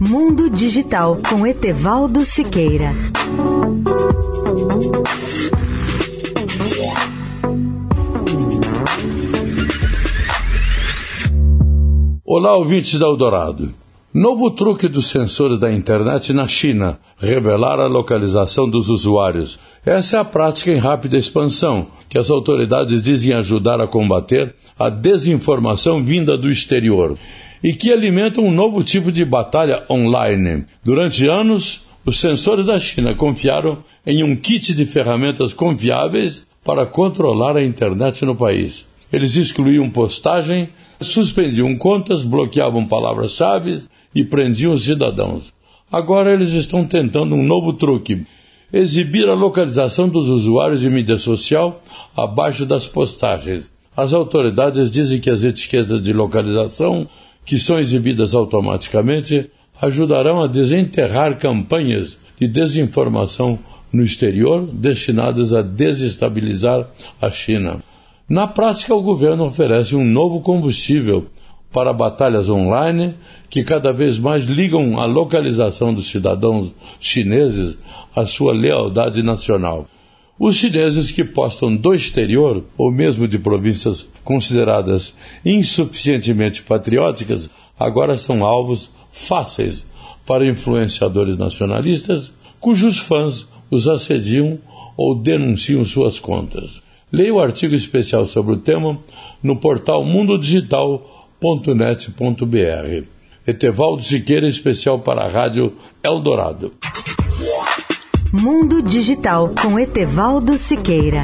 Mundo Digital com Etevaldo Siqueira. Olá, ouvintes da Eldorado. Novo truque dos sensores da internet na China: revelar a localização dos usuários. Essa é a prática em rápida expansão, que as autoridades dizem ajudar a combater a desinformação vinda do exterior e que alimenta um novo tipo de batalha online. Durante anos, os sensores da China confiaram em um kit de ferramentas confiáveis para controlar a internet no país. Eles excluíam postagem, suspendiam contas, bloqueavam palavras-chave e prendiam os cidadãos. Agora eles estão tentando um novo truque: exibir a localização dos usuários de mídia social abaixo das postagens. As autoridades dizem que as etiquetas de localização, que são exibidas automaticamente, ajudarão a desenterrar campanhas de desinformação no exterior destinadas a desestabilizar a China. Na prática, o governo oferece um novo combustível para batalhas online que cada vez mais ligam a localização dos cidadãos chineses à sua lealdade nacional. Os chineses que postam do exterior, ou mesmo de províncias consideradas insuficientemente patrióticas, agora são alvos fáceis para influenciadores nacionalistas cujos fãs os assediam ou denunciam suas contas. Leia o artigo especial sobre o tema no portal Mundo Digital etevaldo.net.br. Etevaldo Siqueira, especial para a Rádio Eldorado. Mundo Digital com Etevaldo Siqueira.